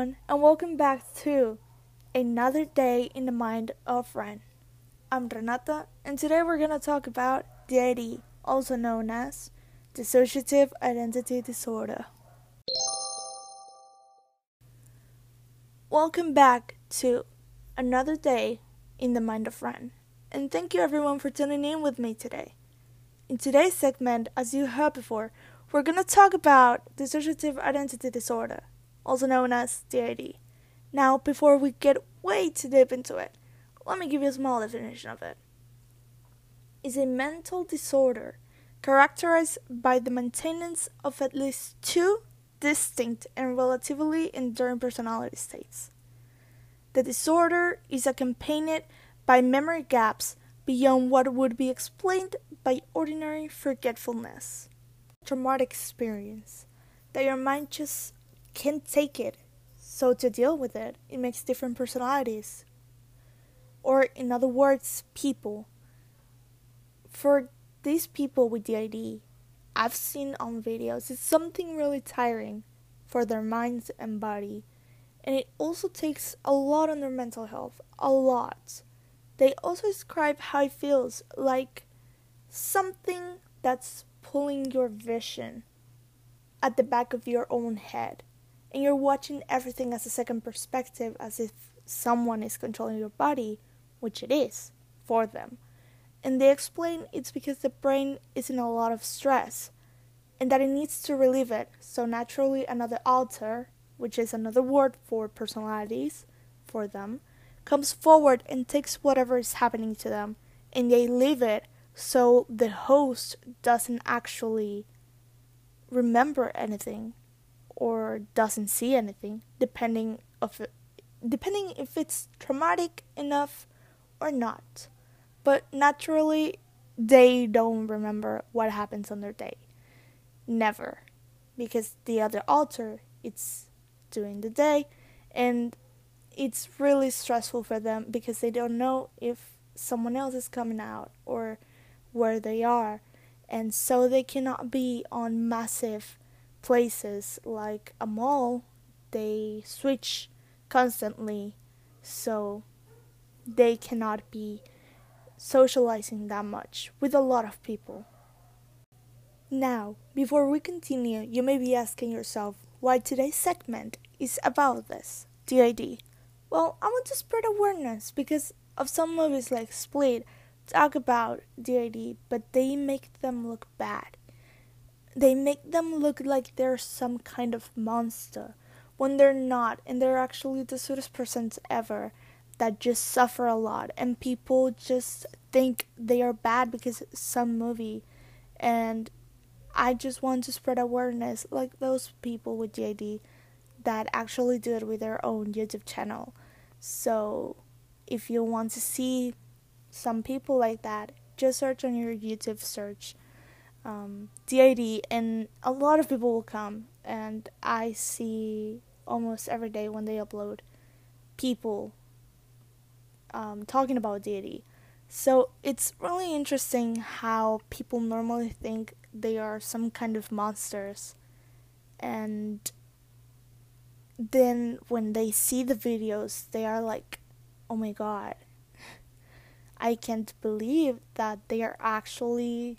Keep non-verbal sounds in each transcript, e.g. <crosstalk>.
everyone, and welcome back to another day in the mind of Ren. I'm Renata, and today we're going to talk about DID, also known as dissociative identity disorder. Welcome back to another day in the mind of Ren, and thank you everyone for tuning in with me today. In today's segment, as you heard before, we're going to talk about dissociative identity disorder, also known as DID. Now, before we get way too deep into it, let me give you a small definition of it. It's a mental disorder characterized by the maintenance of at least two distinct and relatively enduring personality states. The disorder is accompanied by memory gaps beyond what would be explained by ordinary forgetfulness traumatic experience that your mind just can't take it. So to deal with it, it makes different personalities. Or in other words, people. For these people with DID, I've seen on videos, it's something really tiring for their minds and body. And it also takes a lot on their mental health. A lot. They also describe how it feels like something that's pulling your vision at the back of your own head. And you're watching everything as a second perspective, as if someone is controlling your body, which it is for them. And they explain it's because the brain is in a lot of stress and that it needs to relieve it. So, naturally, another alter, which is another word for personalities for them, comes forward and takes whatever is happening to them and they leave it so the host doesn't actually remember anything or doesn't see anything depending of depending if it's traumatic enough or not. But naturally they don't remember what happens on their day. Never. Because the other alter it's during the day and it's really stressful for them because they don't know if someone else is coming out or where they are, and so they cannot be on massive places like a mall. They switch constantly, so they cannot be socializing that much with a lot of people. Now, before we continue, you may be asking yourself why today's segment is about this DID. Well, I want to spread awareness because of some movies like Split talk about DID, but they make them look bad. They make them look like they're some kind of monster when they're not, and they're actually the sweetest persons ever that just suffer a lot, and people just think they are bad because some movie. And I just want to spread awareness like those people with DID that actually do it with their own YouTube channel. So if you want to see some people like that, just search on your YouTube search um, DID, and a lot of people will come. And I see almost every day when they upload people um, talking about DID. So it's really interesting how people normally think they are some kind of monsters. And then when they see the videos, they are like, oh my god, <laughs> I can't believe that they are actually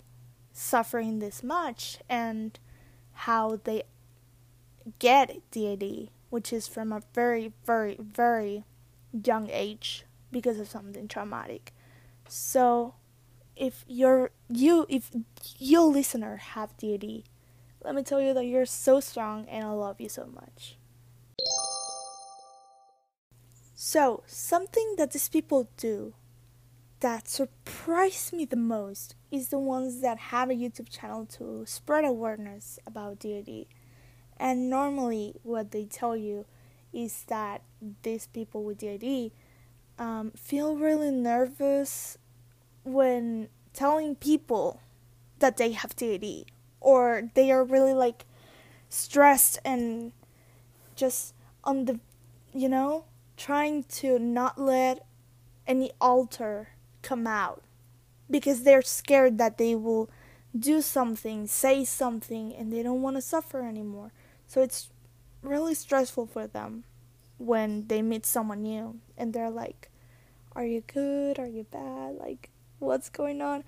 suffering this much and how they get DID, which is from a very, very, very young age because of something traumatic. So, if you're you, if you listener have DID, let me tell you that you're so strong and I love you so much. So, something that these people do that surprised me the most is the ones that have a YouTube channel to spread awareness about DID. And normally, what they tell you is that these people with DID um, feel really nervous when telling people that they have DID, or they are really like stressed and just on the, you know, trying to not let any alter come out because they're scared that they will do something, say something, and they don't want to suffer anymore. So it's really stressful for them. when they meet someone new and they're like, Are you good? Are you bad? Like, what's going on?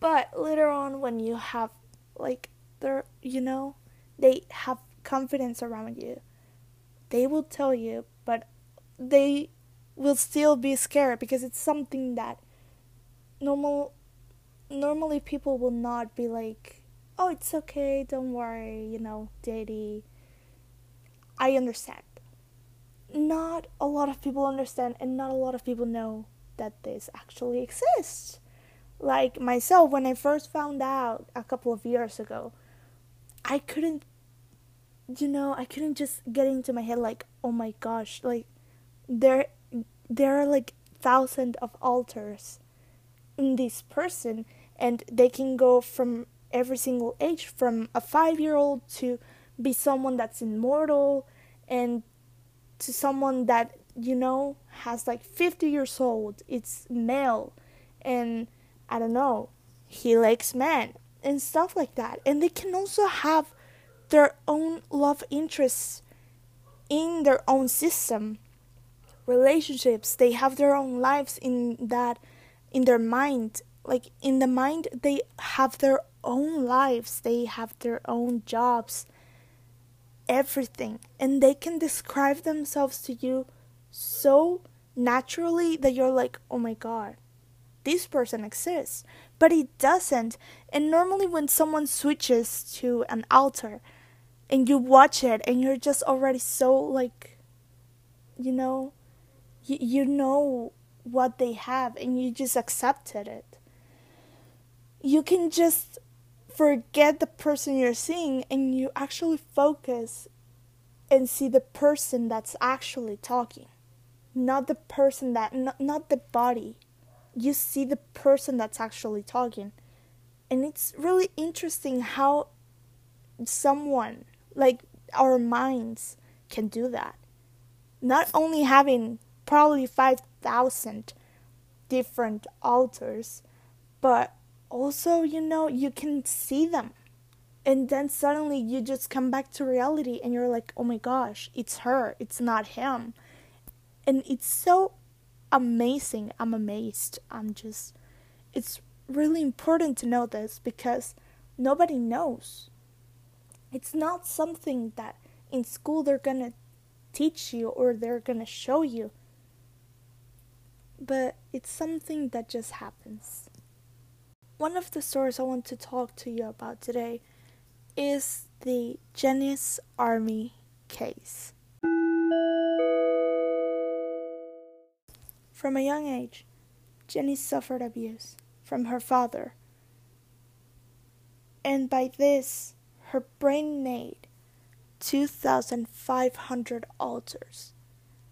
But later on, when you have, like, they're, you know, they have confidence around you, they will tell you, but they will still be scared because it's something that normal normally people will not be like oh it's okay don't worry you know daddy. I understand. Not a lot of people understand and not a lot of people know that this actually exists. Like myself when i first found out a couple of years ago i couldn't you know i couldn't just get into my head like oh my gosh like there there are like thousands of alters in this person and they can go from every single age from a 5 year old to be someone that's immortal and to someone that you know has like 50 years old. It's male and i don't know he likes men and stuff like that. And they can also have their own love interests in their own system relationships. They have their own lives in that in their mind like in the mind they have their own lives they have their own jobs everything and they can describe themselves to you so naturally that you're like oh my god this person exists. But it doesn't and normally when someone switches to an alter and you watch it and you're just already so like you know you, you know what they have and you just accepted it. You can just forget the person you're seeing and you actually focus and see the person that's actually talking not the person that not, not the body. You see the person that's actually talking. And it's really interesting how someone like our minds can do that. Not only having probably 5000 different alters but also you know you can see them. And then suddenly you just come back to reality and you're like oh my gosh it's her it's not him. And it's so amazing. I'm amazed. I'm just it's really important to know this because nobody knows. It's not something that in school they're gonna teach you or they're gonna show you but it's something that just happens. One of the stories I want to talk to you about today is the Janice Army case. From a young age, Jenny suffered abuse from her father, and by this, her brain made 2,500 alters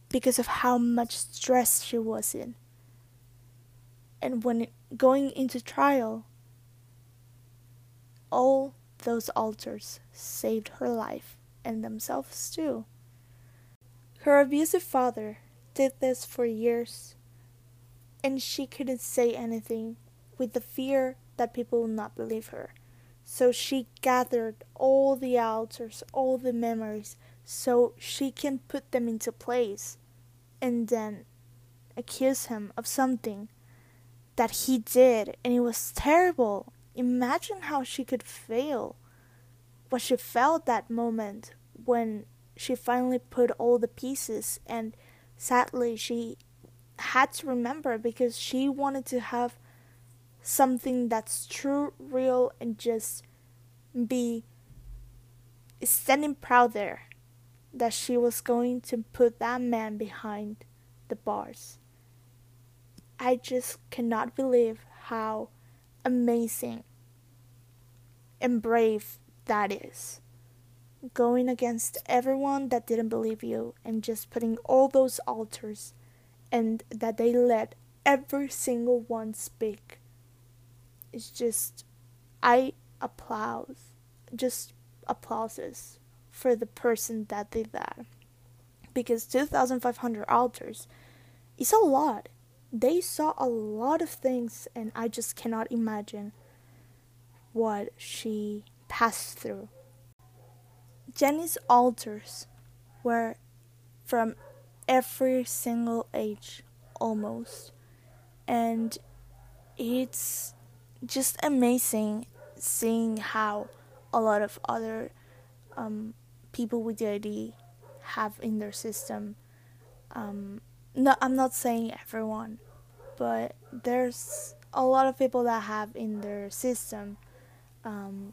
because of how much stress she was in. And when going into trial, all those alters saved her life and themselves too. Her abusive father did this for years, and she couldn't say anything with the fear that people would not believe her. So she gathered all the alters, all the memories, so she can put them into place and then accuse him of something that he did and it was terrible. Imagine how she could fail. What she felt that moment when she finally put all the pieces and sadly she had to remember because she wanted to have something that's true, real, and just be standing proud there that she was going to put that man behind the bars. I just cannot believe how amazing and brave that is. Going against everyone that didn't believe you and just putting all those alters and that they let every single one speak. It's just, I applaud, just applauses for the person that did that. Because 2,500 alters is a lot. They saw a lot of things, and I just cannot imagine what she passed through. Jenny's alters were from every single age almost. And it's just amazing seeing how a lot of other um, people with DID have in their system. Um, no, I'm not saying everyone, but there's a lot of people that have in their system um,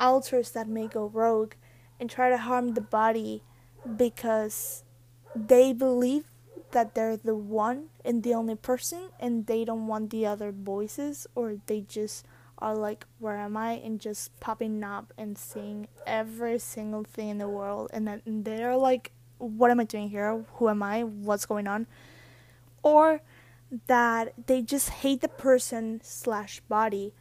alters that may go rogue and try to harm the body because they believe that they're the one and the only person and they don't want the other voices or they just are like where am i? And just popping up and seeing every single thing in the world. And then they're like what am i doing here? Who am i? What's going on? Or that they just hate the person slash body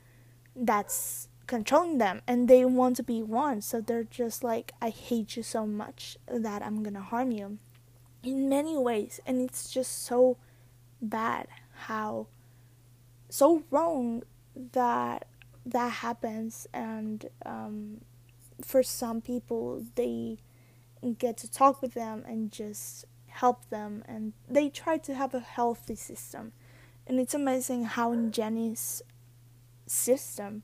that's controlling them and they want to be one. So they're just like i hate you so much that i'm gonna harm you. In many ways. And it's just so bad how so wrong that that happens and um, for some people they get to talk with them and just help them and they try to have a healthy system and it's amazing how in jenny's system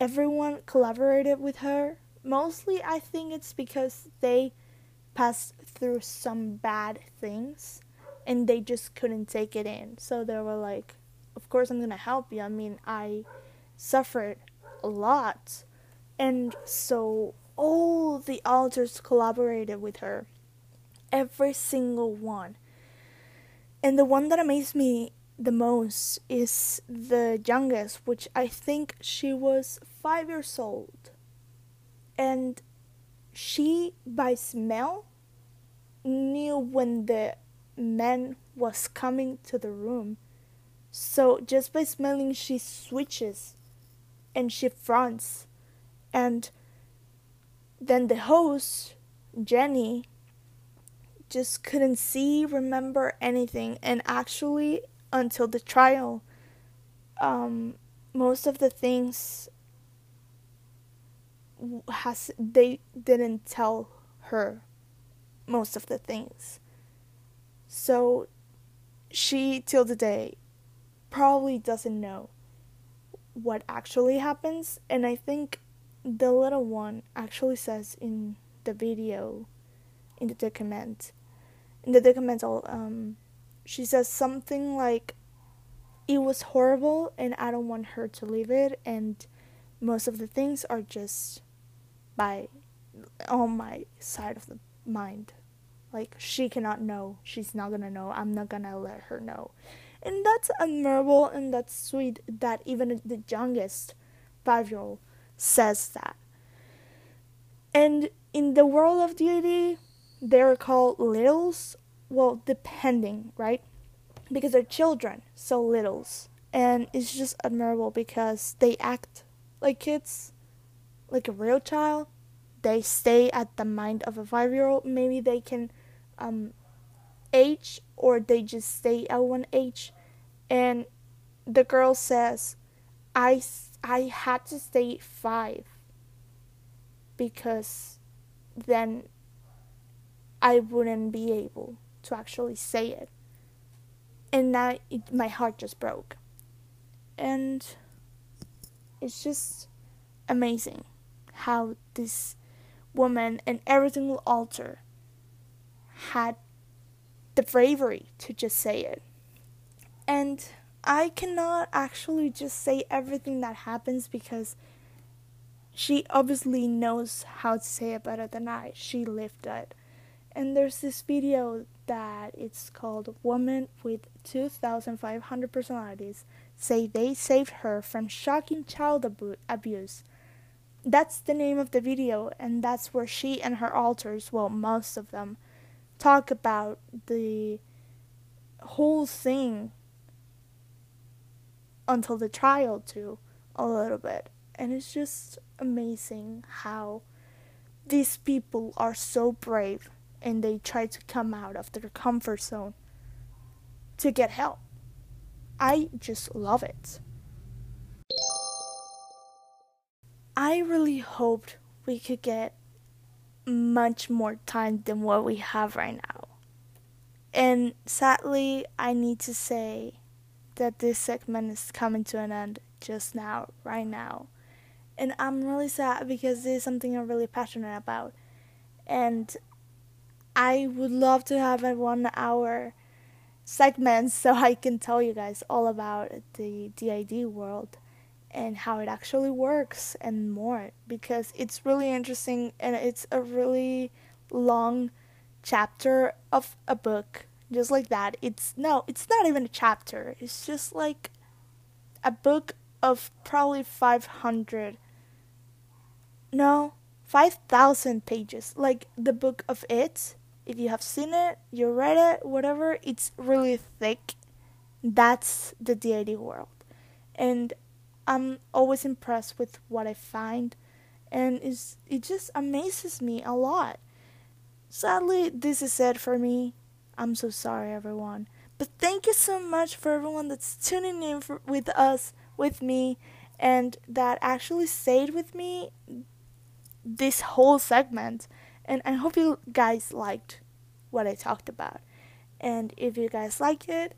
everyone collaborated with her mostly i think it's because they passed through some bad things and they just couldn't take it in. So they were like, course, I'm gonna help you. I mean, I suffered a lot. And so all the alters collaborated with her. Every single one. And the one that amazed me the most is the youngest, which I think she was five years old. And she by smell knew when the man was coming to the room. So just by smelling she switches and she fronts and then the host Jenny just couldn't see, remember anything and actually until the trial um most of the things has they didn't tell her most of the things. So she till today probably doesn't know what actually happens and I think the little one actually says in the video in the document in the documental um she says something like it was horrible and I don't want her to leave it and most of the things are just by on my side of the mind. Like she cannot know. She's not gonna know. I'm not gonna let her know. And that's admirable and that's sweet that even the youngest five year old says that. And in the world of DID, they're called littles. Well, depending, right? Because they're children, so littles. And it's just admirable because they act like kids, like a real child, they stay at the mind of a five year old, maybe they can um, age or they just say at one age. And the girl says, I, I had to stay five because then I wouldn't be able to actually say it. And now it, my heart just broke. And it's just amazing how this woman and everything will alter had the bravery to just say it. And I cannot actually just say everything that happens because she obviously knows how to say it better than I. She lived it. And there's this video that it's called Woman with 2,500 Personalities Say They Saved Her from Shocking Child abu- Abuse that's the name of the video, and that's where she and her alters, well, most of them, talk about the whole thing until the trial, too, a little bit. And it's just amazing how these people are so brave and they try to come out of their comfort zone to get help. I just love it. I really hoped we could get much more time than what we have right now. And sadly, I need to say that this segment is coming to an end just now, right now. And I'm really sad because this is something I'm really passionate about. And I would love to have a one hour segment <laughs> so I can tell you guys all about the DID world and how it actually works and more because it's really interesting and it's a really long chapter of a book just like that. It's no it's not even a chapter. It's just like a book of probably 500 no 5000 pages like the book of it. If you have seen it you read it whatever it's really thick. That's the DID world. And I'm always impressed with what I find and it's, it just amazes me a lot. Sadly, this is it for me. I'm so sorry, everyone. But thank you so much for everyone that's tuning in for, with us, with me, and that actually stayed with me this whole segment. And I hope you guys liked what I talked about. And if you guys like it,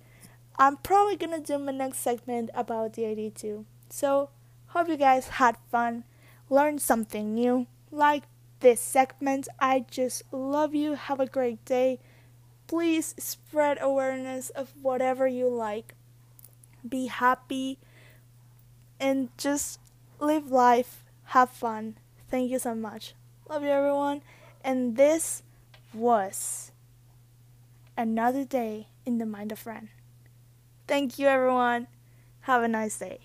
I'm probably gonna do my next segment about DID too. So, hope you guys had fun, learned something new. Like this segment, I just love you. Have a great day. Please spread awareness of whatever you like. Be happy and just live life. Have fun. Thank you so much. Love you, everyone. And this was another day in the mind of Ren. Thank you, everyone. Have a nice day.